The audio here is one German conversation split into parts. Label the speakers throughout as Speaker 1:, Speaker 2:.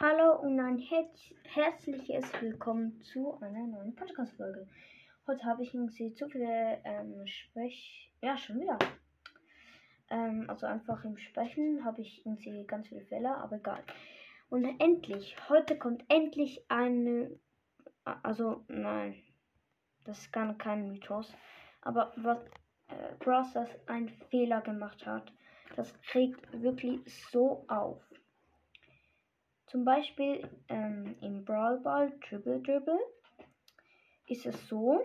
Speaker 1: Hallo und ein her herzliches Willkommen zu einer neuen Podcast-Folge. Heute habe ich irgendwie zu viele ähm, Sprech... Ja, schon wieder. Ähm, also einfach im Sprechen habe ich irgendwie ganz viele Fehler, aber egal. Und endlich, heute kommt endlich eine... Also, nein, das ist gar kein Mythos. Aber was äh, Browsers ein Fehler gemacht hat, das regt wirklich so auf. Zum Beispiel ähm, im Brawl Ball Dribble Dribble ist es so,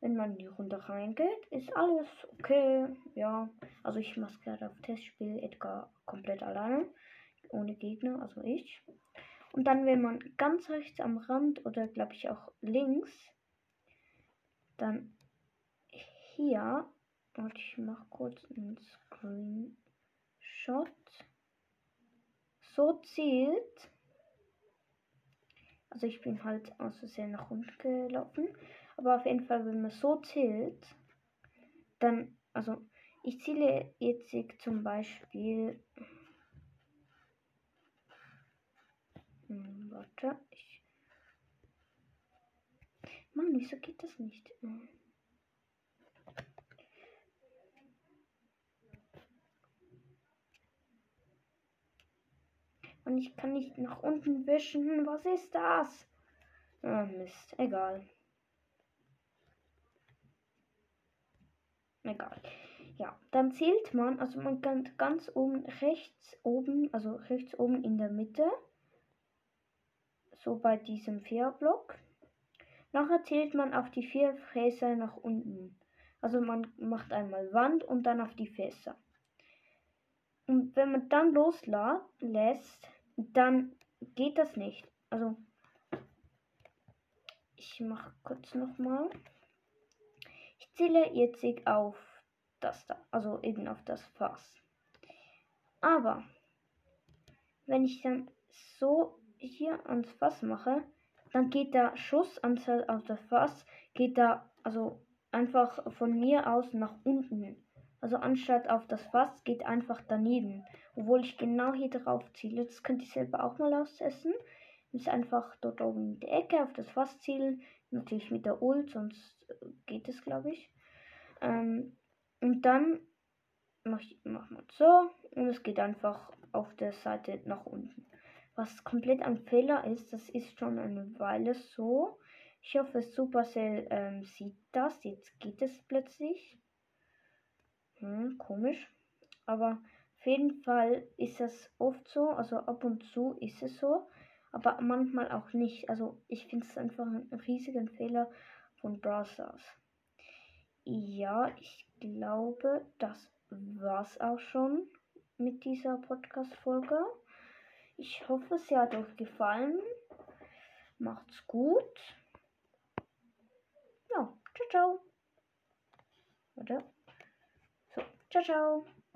Speaker 1: wenn man die Runde reingeht, ist alles okay. Ja, also ich mache gerade auf Testspiel Edgar komplett alleine, ohne Gegner, also ich. Und dann, wenn man ganz rechts am Rand oder glaube ich auch links, dann hier, warte, ich mache kurz einen Screenshot so zielt. Also ich bin halt aus Versehen nach unten gelaufen. Aber auf jeden Fall, wenn man so zielt, dann, also ich ziele jetzt zum Beispiel. Hm, warte, ich. Mann, wieso geht das nicht? Und ich kann nicht nach unten wischen. Was ist das? Ah, Mist. Egal. Egal. Ja, dann zählt man, also man kann ganz oben, rechts oben, also rechts oben in der Mitte, so bei diesem Vierblock. Nachher zählt man auf die vier Fräser nach unten. Also man macht einmal Wand und dann auf die Fässer. Und wenn man dann loslässt, dann geht das nicht. Also, ich mache kurz nochmal. Ich zähle jetzt auf das da, also eben auf das Fass. Aber, wenn ich dann so hier ans Fass mache, dann geht der Schussanzahl auf das Fass, geht da also einfach von mir aus nach unten. Also anstatt auf das Fass geht einfach daneben. Obwohl ich genau hier drauf ziele. Das könnt ihr selber auch mal ausessen. Ist einfach dort oben in die Ecke auf das Fass zielen. Natürlich mit der Ult, sonst geht es, glaube ich. Ähm, und dann mache ich mach mal so. Und es geht einfach auf der Seite nach unten. Was komplett ein Fehler ist, das ist schon eine Weile so. Ich hoffe, Supercell ähm, sieht das. Jetzt geht es plötzlich. Hm, komisch. Aber auf jeden Fall ist das oft so. Also ab und zu ist es so. Aber manchmal auch nicht. Also ich finde es einfach einen riesigen Fehler von Browsers. Ja, ich glaube, das war's auch schon mit dieser Podcast-Folge. Ich hoffe, sie hat euch gefallen. Macht's gut. Ja, ciao, ciao. Oder? 周周。